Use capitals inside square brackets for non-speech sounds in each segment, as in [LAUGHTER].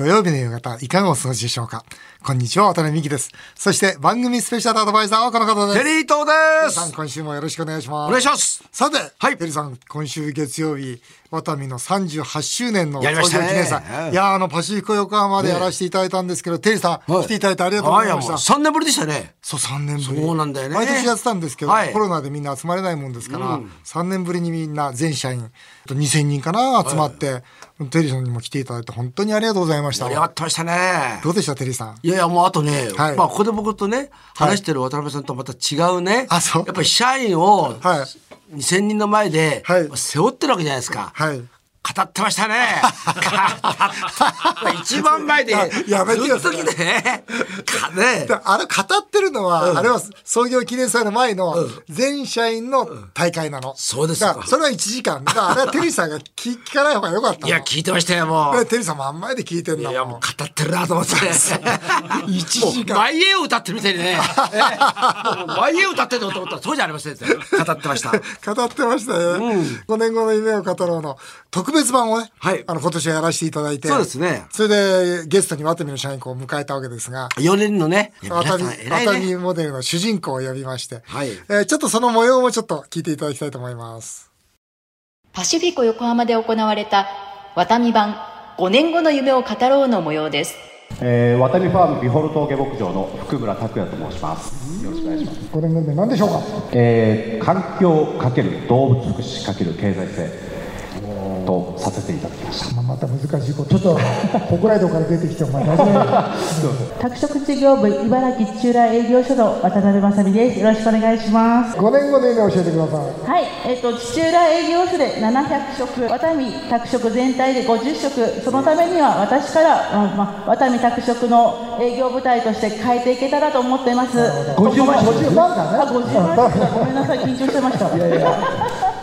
土曜日の夕方、いかがお過ごしでしょうか？こんにちは、渡辺美希です。そして、番組スペシャルアドバイザーはこの方です。テリー東でさん、す。今週もよろしくお願いします。お願いします。さて、はいテリーさん、今週月曜日、ワタミの38周年のやりましたね記念祭。はいいやー、あの、パシフィコ横浜でやらせていただいたんですけど、テリーさん、はい来ていただいてありがとうございました。3年ぶりでしたね。そう、3年ぶり。そうなんだよね毎年やってたんですけど、はいコロナでみんな集まれないもんですから、3年ぶりにみんな全社員、あと2000人かな、集まって、テリーさんにも来ていただいて、本当にありがとうございました盛り。上がってましたね。どうでした、テリーさん？いやいや、もうあとね、はいまあ、ここで僕とね、話してる渡辺さんとまた違うね。あそうやっぱり社員をはい。2000人の前ではい背負ってるわけじゃないですか。はい。語ってましたね。[LAUGHS] 一番前で、ややめてよずっと来てね。かね。であれ語ってるのは、あれは創業記念祭の前の全社員の大会なの。そうですかそれは1時間。だからあれはテリーさんが聞聞かない方がよかったの。いや、聞いてましたよ、もう。ねテリーさん真ん前で聞いてんだいや、もも。うん語ってるなと思って。[LAUGHS] 一時間もうマイエーを歌ってるみたいにね。マイエーを歌ってるのと思ったらそうじゃありません語ってました。語ってましたよ、[LAUGHS] ね5年後の夢を語ろうの特別版をね、はいあの今年はやらせていただいてそうですねそれでゲストにワタミの社員を迎えたわけですが4年のね。ワタミ。ワタミモデルの主人公を呼びまして、はいえーちょっとその模様もちょっと聞いていただきたいと思いますパシフィコ横浜で行われたワタミ版5年後の夢を語ろうの模様です。えー、ワタミファームビホル峠牧場の福村拓也と申します。よろしくお願いします。5年後の夢何でしょうか？えー、環境かける動物福祉かける経済性とさせていただきました。まあまた難しいことちょっと北海道から出てきてお前大丈夫 [LAUGHS] 拓殖事業部茨城土浦営業所の渡辺正美です。よろしくお願いします。5年後の夢を教えてくださいはい、えっ、と土浦営業所で700食、ワタミ拓殖全体で50食、そのためには私から、あまあ、ワタミ拓殖の営業部隊として変えていけたらと思っています。50万50万だねあ、50万。ごめんなさい、緊張してました。いやいや。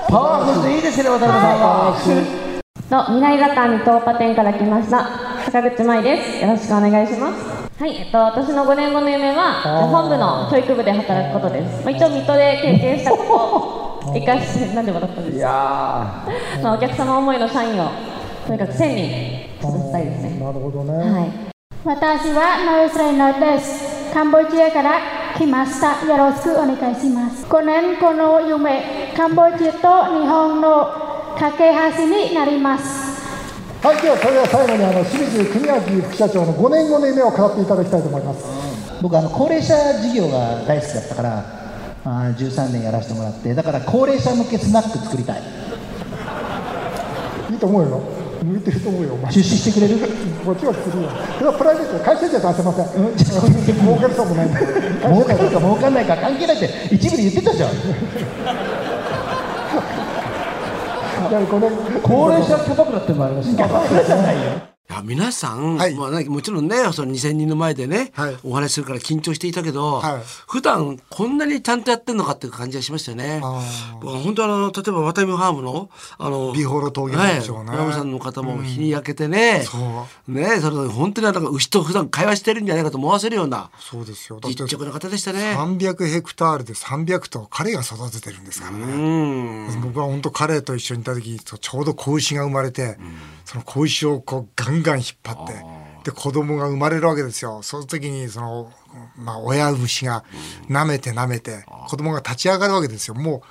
パワフルでいいですね、渡辺さんは。と未来坂に東華店から来ました。坂口舞です。よろしくお願いします。はい、えっと、私の5年後の夢は本部の教育部で働くことです、まあ、一応水戸で経験したことを [LAUGHS] 生かしてなんで笑ったんですか？まあ、お客様思いの社員をとにかく1000人育てたいですね。なるほどね、はい。私はノイスレイナーです。カンボジアから来ました。よろしくお願いします。5年後の夢、カンボジアと日本の架け橋になります。はい、ではそれでは最後にあの清水邦明副社長の5年後の夢を語っていただきたいと思います。僕あの高齢者事業が大好きだったからあー13年やらせてもらってだから高齢者向けスナック作りたいいいと思うよ。向いてると思うよ。出資してくれる？こっちはするよ。それはプライベートで会社じゃ出せません。儲かりそうもない。儲かるか儲かんないか関係ないって一部で言ってたじゃん高齢者キャバクラってのもありますキャバクラじゃないよ。いや皆さん、はい。まあね、もちろんねその2,000人の前でね、はい。お話しするから緊張していたけど、はい。普段こんなにちゃんとやってんのかっていう感じがしましたよね。本当あの例えばワタミファームのあのビホロ峠はい牧場ね。さん。の方も日に焼けてね、そねそれで本当になんか牛と普段会話してるんじゃないかと思わせるようなそうですよ。実直な方でしたね。300ヘクタールで300頭彼が育ててるんですからね。うん。僕は本当彼と一緒にいた時ちょうど子牛が生まれて、その子牛をこうガンガン引っ張ってで子供が生まれるわけですよ。その時にその、まあ、親牛が舐めて舐めて子供が立ち上がるわけですよ。も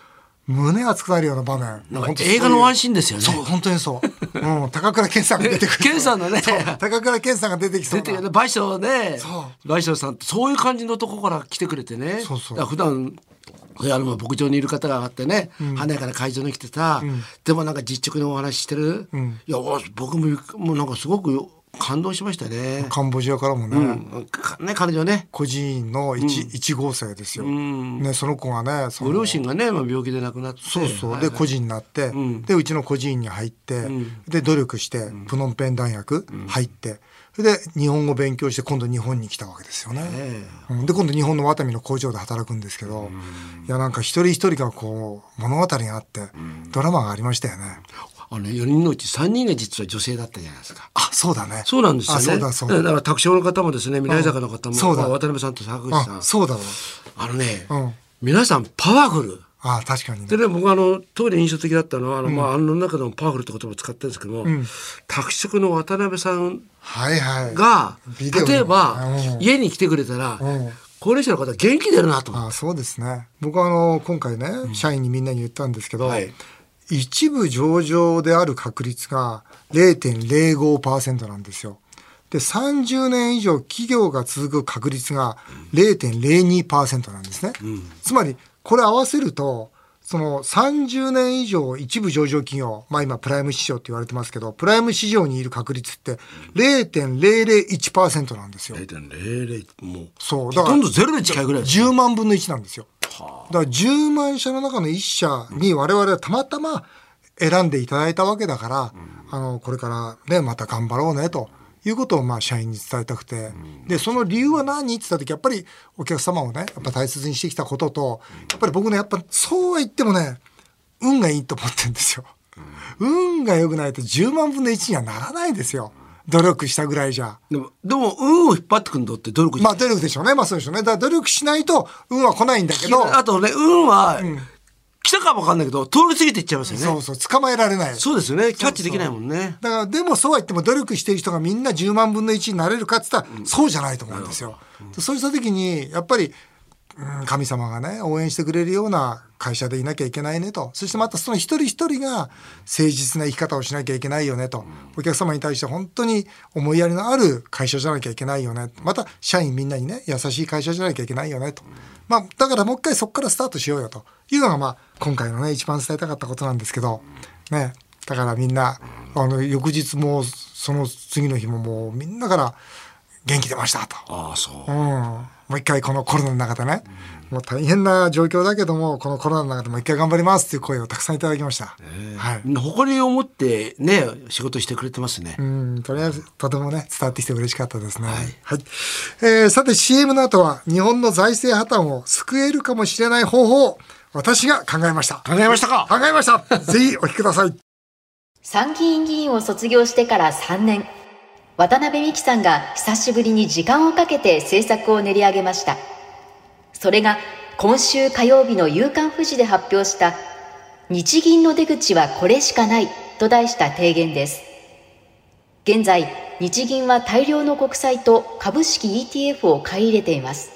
う胸熱くなるような場面。なんか映画のワンシーンですよね。そう本当にそう、[LAUGHS] うん、高倉健さんが出てくる。健さんのね。高倉健さんが出てきそうな。出てるね賠償ね。そう。賠償さんそういう感じのとこから来てくれてね。そうそう。普段あの牧場にいる方があってね、華やかな会場に来てた、でもなんか実直にお話ししてる、いや僕ももうなんかすごく感動しましたね。カンボジアからもね、うん。かね彼女ね。孤児院の一、一号生ですよ、ね、その子がねご両親がね、まあ、病気で亡くなって。そうそう、はい。で孤児になって、でうちの孤児院に入って、で努力して、プノンペン大学入って、それで日本語勉強して今度日本に来たわけですよね、うんで今度日本のワタミの工場で働くんですけど、いやなんか一人一人がこう物語があって、ドラマがありましたよねあのね、4人のうち3人が実は女性だったじゃないですか。あそうだねそうなんですよね。あそうだそうだだから拓殖の方もですね、未来坂の方も、そうだまあ渡辺さんと坂口さん。あそうだわあのね、うん皆さんパワフル。あ確かに、ね、でね僕あのトイレ印象的だったのはあの、うん、まあ、あの中でもパワフルって言葉を使ってるんですけども、うん、宅食の渡辺さんが、はいはい、例えば、うん、家に来てくれたら、高齢者の方元気出るなと。あそうですね。僕はあの今回ね、社員にみんなに言ったんですけど、はい、一部上場である確率が0.05%なんですよ。で、30年以上企業が続く確率が0.02%なんですね。うん、つまり、これ合わせると、その30年以上一部上場企業、まあ今プライム市場って言われてますけど、プライム市場にいる確率って0.001%なんですよ。0.00もう。そう。だから。ほとんどゼロに近いぐらい。10万分の1なんですよ。だから10万社の中の1社に我々はたまたま選んでいただいたわけだから、あの、これからね、また頑張ろうねと。いうことをまあ社員に伝えたくて、でその理由は何？って言った時やっぱりお客様をねやっぱ大切にしてきたこととやっぱり僕ねやっぱそうは言ってもね運がいいと思ってるんですよ。運が良くないと10万分の1にはならないですよ。努力したぐらいじゃ。でも、でも運を引っ張ってくるのって努力まあ努力でしょうね。まあそうでしょうね。だから努力しないと運は来ないんだけど。あとね、運は、うん来たかもわかんないけど、通り過ぎていっちゃいますよね。そうそう、捕まえられない。そうですよね。キャッチできないもんね。だから、でもそうは言っても努力してる人がみんな10万分の1になれるかって言ったら、うん、そうじゃないと思うんですよ。うん、そうした時に、やっぱり、うん、神様がね、応援してくれるような会社でいなきゃいけないねと。そしてまたその一人一人が誠実な生き方をしなきゃいけないよねと。お客様に対して本当に思いやりのある会社じゃなきゃいけないよね。また社員みんなにね、優しい会社じゃなきゃいけないよねと。まあ、だからもう一回そこからスタートしようよというのが、まあ、今回のね、一番伝えたかったことなんですけど、ね、だからみんな、あの、翌日も、その次の日ももうみんなから元気出ましたと。ああ、そう。うん。もう一回このコロナの中でね、もう大変な状況だけども、このコロナの中でもう一回頑張りますっていう声をたくさんいただきました。はい。誇りを持ってね、仕事してくれてますね。うん、とりあえずとてもね、伝わってきて嬉しかったですね。はい。はい、えー、さて CM の後は、日本の財政破綻を救えるかもしれない方法を私が考えました。考えましたか？考えました。ぜひお聞きください。参議院議員を卒業してから3年、渡辺美樹さんが久しぶりに時間をかけて政策を練り上げました。それが今週火曜日の夕刊富士で発表した日銀の出口はこれしかないと題した提言です。現在、日銀は大量の国債と株式 ETF を買い入れています。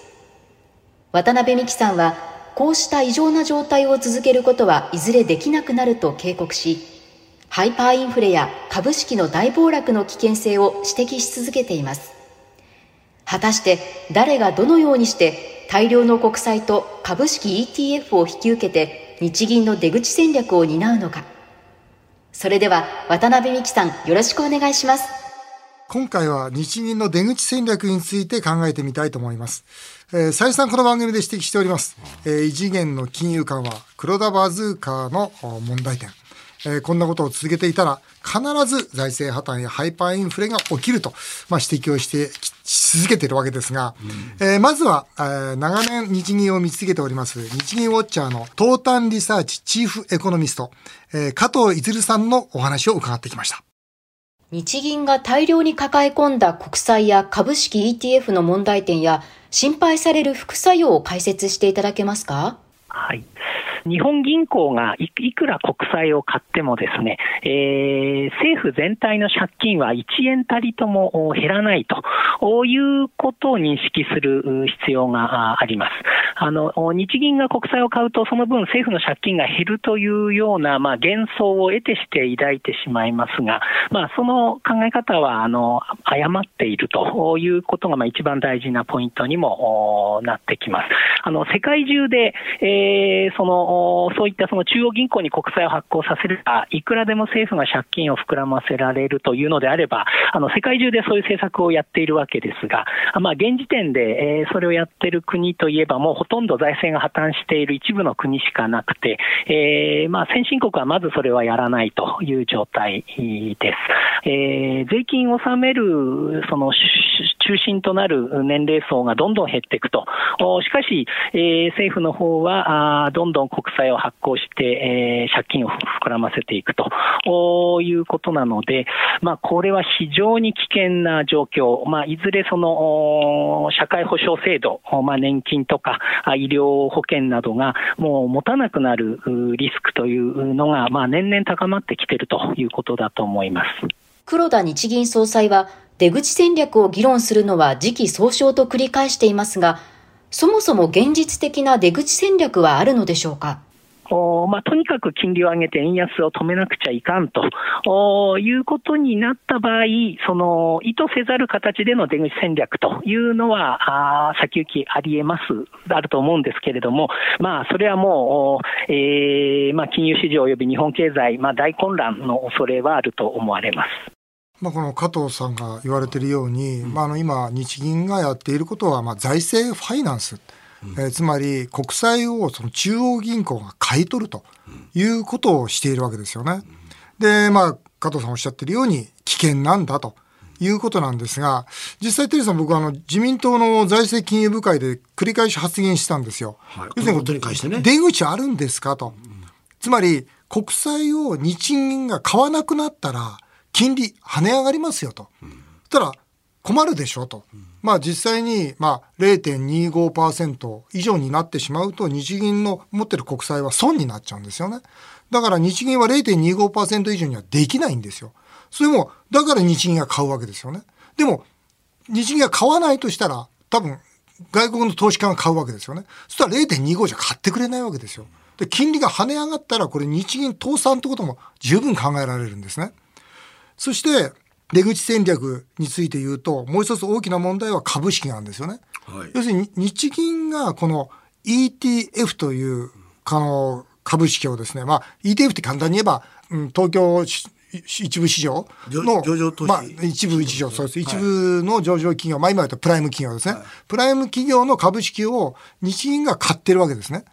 渡辺美樹さんは、こうした異常な状態を続けることはいずれできなくなると警告し、ハイパーインフレや株式の大暴落の危険性を指摘し続けています。果たして誰がどのようにして大量の国債と株式 ETF を引き受けて日銀の出口戦略を担うのかそれでは渡辺美樹さんよろしくお願いします今回は日銀の出口戦略について考えてみたいと思います。えー、再三この番組で指摘しております。えー、異次元の金融緩和、黒田バズーカーの問題点。えー、こんなことを続けていたら、必ず財政破綻やハイパーインフレが起きると、まあ、指摘をしてし続けているわけですが、うん、えー、まずは、えー、長年日銀を見続けております、日銀ウォッチャーの東端リサーチチーフエコノミスト、えー、加藤いずるさんのお話を伺ってきました。日銀が大量に抱え込んだ国債や株式 ETF の問題点や心配される副作用を解説していただけますか？はい。日本銀行がいくら国債を買ってもですね、えー、政府全体の借金は1円たりとも減らないということを認識する必要があります。あの、日銀が国債を買うと、その分政府の借金が減るというような、まあ、幻想を得てして抱いてしまいますが、まあ、その考え方は、あの、誤っているということが、まあ、一番大事なポイントにもなってきます。あの、世界中で、えー、その、そういったその中央銀行に国債を発行させれば、いくらでも政府が借金を膨らませられるというのであれば、あの世界中でそういう政策をやっているわけですが、まあ、現時点で、えー、それをやっている国といえば、もうほとんど財政が破綻している一部の国しかなくて、えーまあ、先進国はまずそれはやらないという状態です。えー、税金を納めるその中心となる年齢層がどんどん減っていくと。しかし、えー、政府の方はあどんどん国債を発行して、えー、借金を膨らませていくということなので、まあ、これは非常に危険な状況、まあ、いずれその社会保障制度、まあ、年金とか医療保険などがもう持たなくなるリスクというのが、まあ、年々高まってきているということだと思います。黒田日銀総裁は出口戦略を議論するのは時期尚早と繰り返していますが、そもそも現実的な出口戦略はあるのでしょうか？おまあ、とにかく金利を上げて円安を止めなくちゃいかんとおいうことになった場合、その意図せざる形での出口戦略というのは、あ先行きありえます、あると思うんですけれども、まあ、それはもう、えーまあ、金融市場及び日本経済、まあ、大混乱の恐れはあると思われます。まあ、この加藤さんが言われているように、まあ、あの今、日銀がやっていることは、まあ、財政ファイナンス。えー、つまり国債をその中央銀行が買い取るということをしているわけですよね。で、まあ、加藤さんおっしゃってるように危険なんだということなんですが、実際テリーさん僕はあの自民党の財政金融部会で繰り返し発言したんですよ。はい、要するに、ね、出口あるんですかと。つまり国債を日銀が買わなくなったら金利跳ね上がりますよと。そしたら困るでしょうと。まあ実際にまあ0.25%以上になってしまうと日銀の持ってる国債は損になっちゃうんですよね。だから日銀は0.25%以上にはできないんですよ。それも、だから日銀が買うわけですよね。でも、日銀が買わないとしたら、多分、外国の投資家が買うわけですよね。そしたら0.25じゃ買ってくれないわけですよ。で、金利が跳ね上がったら、これ日銀倒産ってことも十分考えられるんですね。そして、出口戦略について言うと、もう一つ大きな問題は株式なんですよね。はい、要するに日銀がこの ETF というあの株式をですね、まあ、ETF って簡単に言えば、うん、東京一部市場の、まあ、一部市場、そうです。一部の上場企業、まあ今言うとプライム企業ですね、はい、プライム企業の株式を日銀が買ってるわけですね。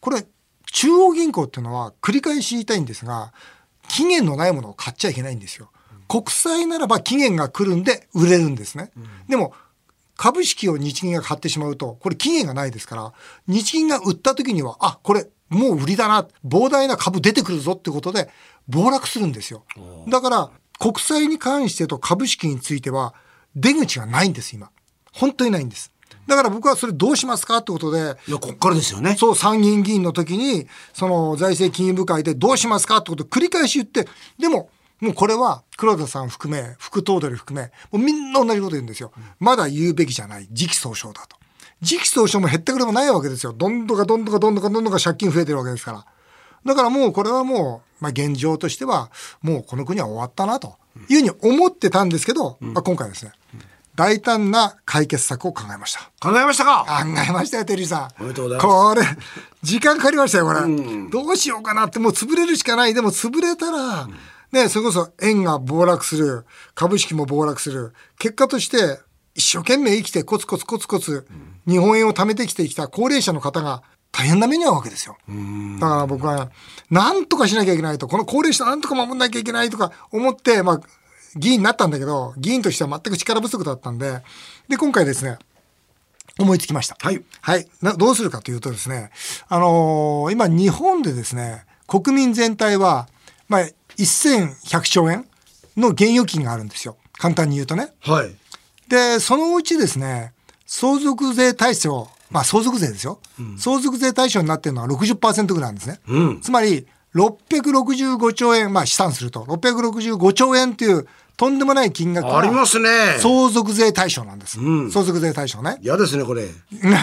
これ、中央銀行っていうのは繰り返し言いたいんですが、期限のないものを買っちゃいけないんですよ。国債ならば期限が来るんで売れるんですね。でも、株式を日銀が買ってしまうと、これ期限がないですから、日銀が売った時には、あ、これもう売りだな、膨大な株出てくるぞってことで暴落するんですよ。だから、国債に関してと株式については、出口がないんです、今。本当にないんです。だから僕はそれどうしますかってことで。いや、こっからですよね。そう、参議院議員の時に、その財政金融部会でどうしますかってことを繰り返し言って、でも、もうこれは黒田さん含め、副頭取含め、もうみんな同じこと言うんですよ。まだ言うべきじゃない。時期尚早だと。時期尚早も減ってくれもないわけですよ。どんどかどんどかどんどかどんどか借金増えてるわけですから。だからもうこれはもう、まあ現状としては、もうこの国は終わったなというふうに思ってたんですけど、うん、まあ今回ですね、大胆な解決策を考えました。考えましたか？考えましたよ、テリーさん。おめでとうございます。これ、時間かかりましたよ、これ。うん、どうしようかなって、もう潰れるしかない。でも潰れたら、うんね、それこそ円が暴落する、株式も暴落する。結果として、一生懸命生きてコツコツコツコツ、日本円を貯めてきてきた高齢者の方が大変な目に遭うわけですよ。だから僕は、なんとかしなきゃいけないと、この高齢者なんとか守んなきゃいけないとか思って、まあ、議員になったんだけど、議員としては全く力不足だったんで、で、今回ですね、思いつきました。はい。はい。などうするかというとですね、あのー、今日本でですね、国民全体は、まあ、1100兆円の現預金があるんですよ。簡単に言うとね。はい。で、そのうちですね、相続税対象、まあ相続税ですよ。うん、相続税対象になってるのは60%ぐらいなんですね。うん、つまり、665兆円、まあ試算すると、665兆円というとんでもない金額ありますね。相続税対象なんです。うん、相続税対象ね。嫌ですね、これ。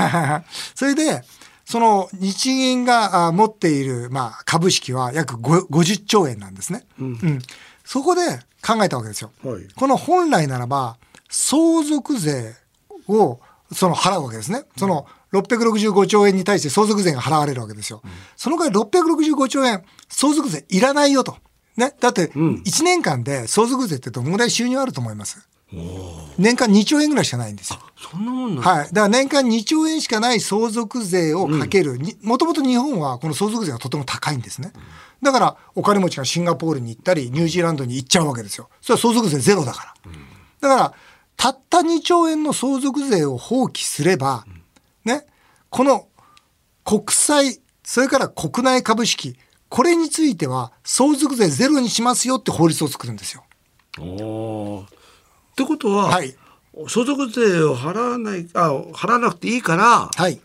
[LAUGHS] それで、その日銀が持っている、まあ、株式は約50兆円なんですね。うん、うん、そこで考えたわけですよ。はい、この本来ならば、相続税をその払うわけですね。その665兆円に対して相続税が払われるわけですよ。うん、その代わり665兆円、相続税いらないよと。ね。だって、1年間で相続税ってどのぐらい収入あると思います？年間2兆円ぐらいしかないんですよ。そんなもんはい。だから年間2兆円しかない相続税をかける。もともと日本はこの相続税がとても高いんですね。だからお金持ちがシンガポールに行ったり、ニュージーランドに行っちゃうわけですよ。それは相続税ゼロだから。だから、たった2兆円の相続税を放棄すれば、ね、この国債、それから国内株式、これについては相続税ゼロにしますよって法律を作るんですよ。おってことは、はい、相続税を払わないあ払わなくていいから、はい、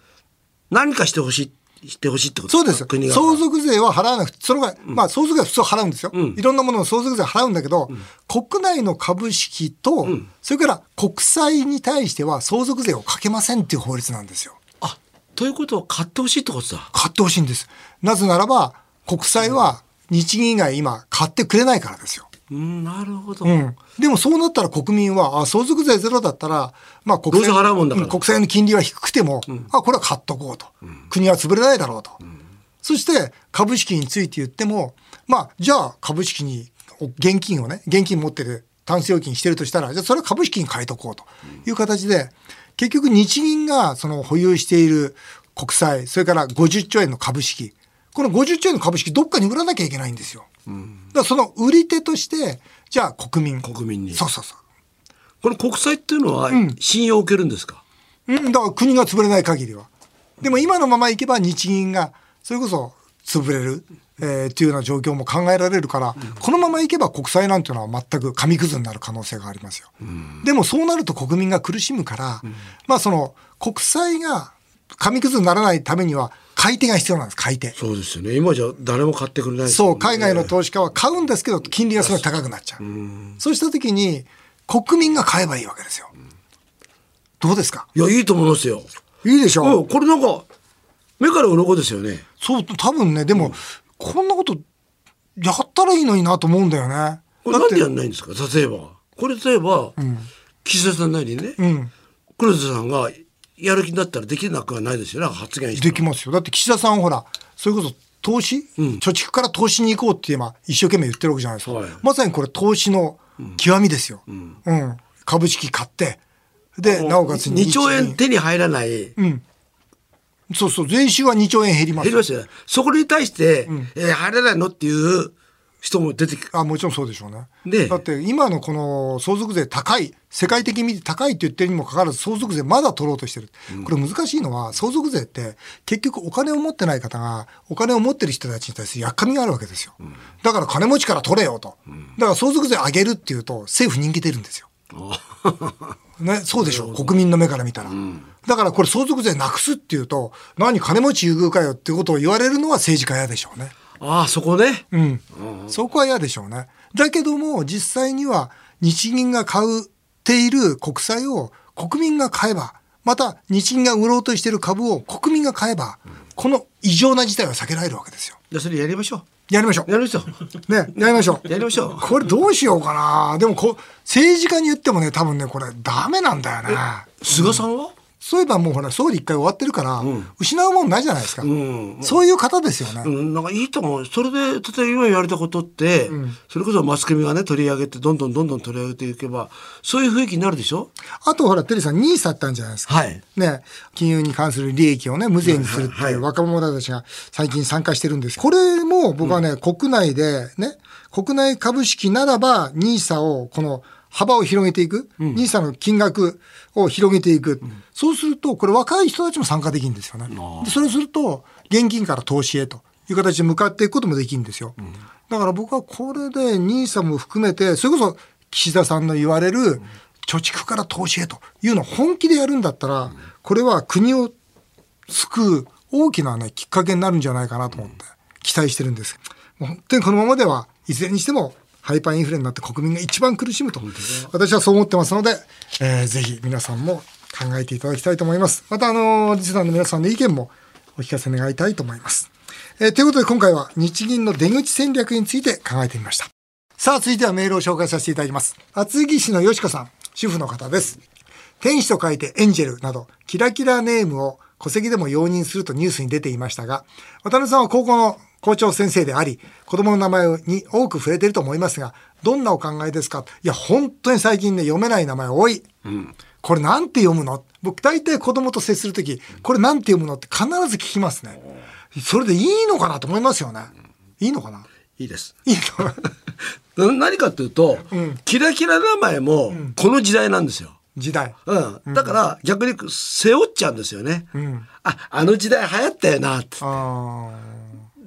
何かしてほしいしてほしいってことそうです。国が相続税は払わなくて、それが、うん、まあ相続税は普通払うんですよ。うん、いろんなものの相続税払うんだけど、うん、国内の株式と、それから国債に対しては相続税をかけませんっていう法律なんですよ。あ、ということは買ってほしいってことだ。買ってほしいんです。なぜならば、国債は日銀以外今買ってくれないからですよ。うん、なるほど、うん。でもそうなったら国民は、あ、相続税ゼロだったら、まあ国債払うもんだから、国債の金利は低くても、うん、あ、これは買っとこうと。うん、国は潰れないだろうと。そして株式について言っても、まあ、じゃあ株式に現金をね、現金持ってる、タンス預金してるとしたら、じゃあそれは株式に変えとこうという形で、結局日銀がその保有している国債、それから50兆円の株式、この50兆円の株式どっかに売らなきゃいけないんですよ。だからその売り手として、じゃあ国民。国民に。そうそうそう。この国債っていうのは信用を受けるんですか、うん、だから国が潰れない限りは。でも今のままいけば日銀がそれこそ潰れる、えー、っていうような状況も考えられるから、うん、このままいけば国債なんていうのは全く紙くずになる可能性がありますよ。うん、でもそうなると国民が苦しむから、うん、まあその国債が紙くずにならないためには買い手が必要なんです、買い手。そうですよね。今じゃ誰も買ってくれない、ね、そう、海外の投資家は買うんですけど、金利がすごい高くなっちゃう。そうした時に、国民が買えばいいわけですよ。どうですか？いや、いいと思いますよ。いいでしょう。これなんか、目から鱗ですよね。そう、多分ね、でも、うん、こんなことやったらいいのになと思うんだよね。これなんでやんないんですか？例えば。これ例えば、うん、岸田さんなりにね、うん、黒田さんがやる気になったらできなくはないですよね。発言できますよ。だって岸田さんほらそれこそ投資、うん、貯蓄から投資に行こうって今一生懸命言ってるわけじゃないですか、はい、まさにこれ投資の極みですよ、うん、うん、株式買って。でなおかつ2兆円手に入らない、うん、そうそう。税収は2兆円減ります減りますよそこに対して、うん、えー、入らないのっていう人も出てくあもちろんそうでしょうね。でだって今のこの相続税高い世界的に見て高いって言ってるにもかかわらず相続税まだ取ろうとしてる、うん、これ難しいのは相続税って結局お金を持ってない方がお金を持ってる人たちに対するやっかみがあるわけですよ、うん、だから金持ちから取れよと、うん、だから相続税上げるっていうと政府人気出るんですよ。[LAUGHS] ね、そうでしょ国民の目から見たら、だからこれ相続税なくすっていうと何金持ち優遇かよっていうことを言われるのは政治家嫌でしょうね。ああ、そこね。うん。そこは嫌でしょうね。だけども、実際には日銀が買うている国債を国民が買えば、また日銀が売ろうとしている株を国民が買えば、この異常な事態は避けられるわけですよ。じゃそれやりましょう。やりましょう。やりましょう。ね、やりましょう。やりましょう。これどうしようかな。でもこ、政治家に言ってもね、多分ね、これダメなんだよね。菅さんは？そういえばもうほら総理一回終わってるから、失うもんないじゃないですか、うん、そういう方ですよね、うん、なんかいいと思う。それで例えば今言われたことって、うん、それこそマスコミがね取り上げてどんどんどんどん取り上げていけばそういう雰囲気になるでしょ？あとほらテリーさんニーサったんじゃないですか、はい、ね。金融に関する利益をね無税にするっていう若者たちが最近参加してるんですこれも僕はね、国内でね国内株式ならばニーサをこの幅を広げていく、うん、ニーサの金額を広げていく、うん、そうすると、これ若い人たちも参加できるんですよね。でそれをすると、現金から投資へという形で向かっていくこともできるんですよ。うん、だから僕はこれでニーサも含めて、それこそ岸田さんの言われる、貯蓄から投資へというのを本気でやるんだったら、これは国を救う大きなね、きっかけになるんじゃないかなと思って期待してるんです。本当にこのままではいずれにしてもハイパーインフレになって国民が一番苦しむと、私はそう思ってますので、えー、ぜひ皆さんも考えていただきたいと思います。また、あの、リスナーの皆さんの意見もお聞かせ願いたいと思います。えー、ということで今回は日銀の出口戦略について考えてみました。さあ、続いてはメールを紹介させていただきます。厚木市のよしこさん、主婦の方です。天使と書いてエンジェルなど、キラキラネームを戸籍でも容認するとニュースに出ていましたが、渡辺さんは高校の校長先生であり、子供の名前に多く触れていると思いますが、どんなお考えですか？いや、本当に最近ね、読めない名前多い。うん、これなんて読むの？僕大体子供と接するとき、これなんて読むの？って必ず聞きますね。それでいいのかなと思いますよね。いいのかな？いいです。いいの？[LAUGHS] 何かっていうと、うん、キラキラ名前もこの時代なんですよ。時代。うん。だから逆に背負っちゃうんですよね。うん、あ、あの時代流行ったよなって。あ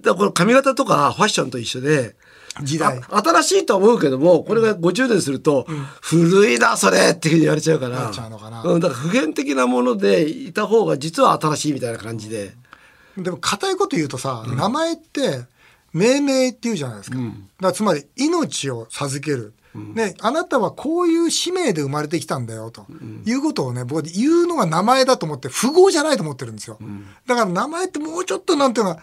だこの髪型とかファッションと一緒で、時代。新しいと思うけどもこれが50年すると、うん、古いなそれっていうふうに言われちゃうからうん、だから普遍的なものでいた方が実は新しいみたいな感じで。でも硬いこと言うとさ、うん、名前って命名っていうじゃないですか。だからつまり命を授ける。ね、あなたはこういう使命で生まれてきたんだよと、いうことをね僕言うのが名前だと思って符号じゃないと思ってるんですよ、だから名前ってもうちょっとなんていうの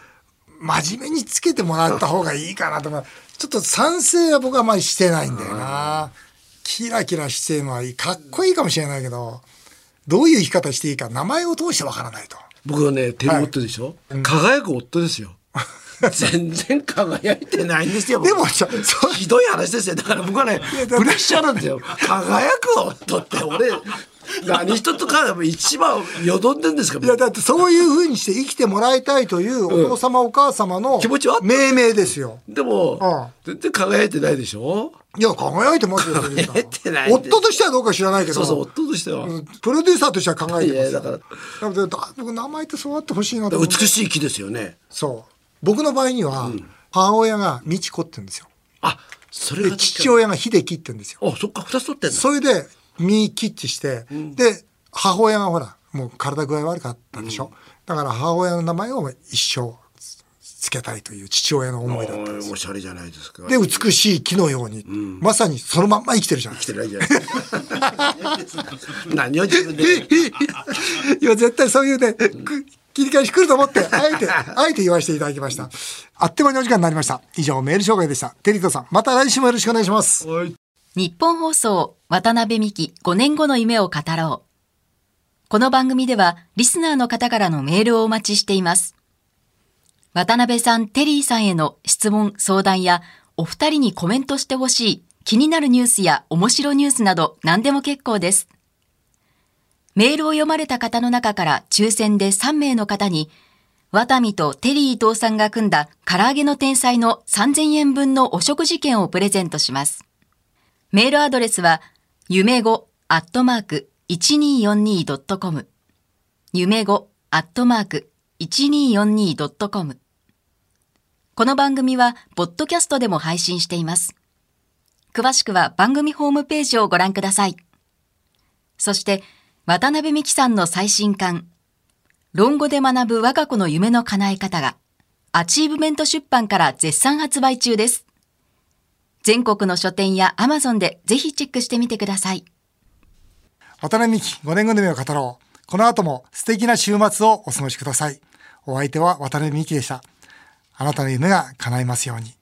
真面目につけてもらった方がいいかなとかちょっと賛成は僕はあまりしてないんだよな。キラキラしてるのはいい。かっこいいかもしれないけど、どういう生き方していいか、名前を通してわからないと。僕はね、テレ夫でしょ、はい、輝く夫ですよ。[LAUGHS] 全然輝いてないんですよ。でもひどい話ですよ。だから僕はね、プレッシャーなんですよ。輝く夫って俺、何？一つか一番よどんでんですかいやだってそういうふうにして生きてもらいたいというお父様、お母様の気持ちは？命名ですよ。でも、全然輝いてないでしょ？いや輝いてますよ [LAUGHS] 輝いてない夫としてはどうか知らないけど。そうそう夫としては、プロデューサーとしては考えてます。だから。僕名前ってそうあってほしいなと美しい木ですよね。そう。僕の場合には、母親が美智子って言うんですよ。あそれで父親が秀樹って言うんですよ。あそっか二つ取ってんそれで身きっちして、うん、で母親がほらもう体具合悪かったでしょ、うん、だから母親の名前を一生つけたいという父親の思いだったんですおしゃれじゃないですか。で美しい木のように、うん、まさにそのまんま生きてるじゃない。ですか生きてないじゃない。[LAUGHS] 何を自分で？いや絶対そういうね、切り返し来ると思って、あえて、[LAUGHS] あえて言わせていただきました。あっという間にお時間になりました。以上、メール紹介でした。テリトさん、また来週もよろしくお願いします。日本放送、渡辺美希5年後の夢を語ろう。この番組では、リスナーの方からのメールをお待ちしています。渡辺さん、テリーさんへの質問、相談や、お二人にコメントしてほしい気になるニュースや面白ニュースなど何でも結構です。メールを読まれた方の中から抽選で3名の方に、ワタミとテリー伊藤さんが組んだ唐揚げの天才の3000円分のお食事券をプレゼントします。メールアドレスは、夢語アットマーク 1242.com 夢語アットマーク 1242.com この番組は、ポッドキャストでも配信しています。詳しくは番組ホームページをご覧ください。そして、渡邉美樹さんの最新刊、論語で学ぶ我が子の夢の叶え方が、アチーブメント出版から絶賛発売中です。全国の書店やアマゾンでぜひチェックしてみてください。渡邉美樹5年組の夢を語ろう。この後も素敵な週末をお過ごしください。お相手は渡邉美樹でした。あなたの夢が叶いますように。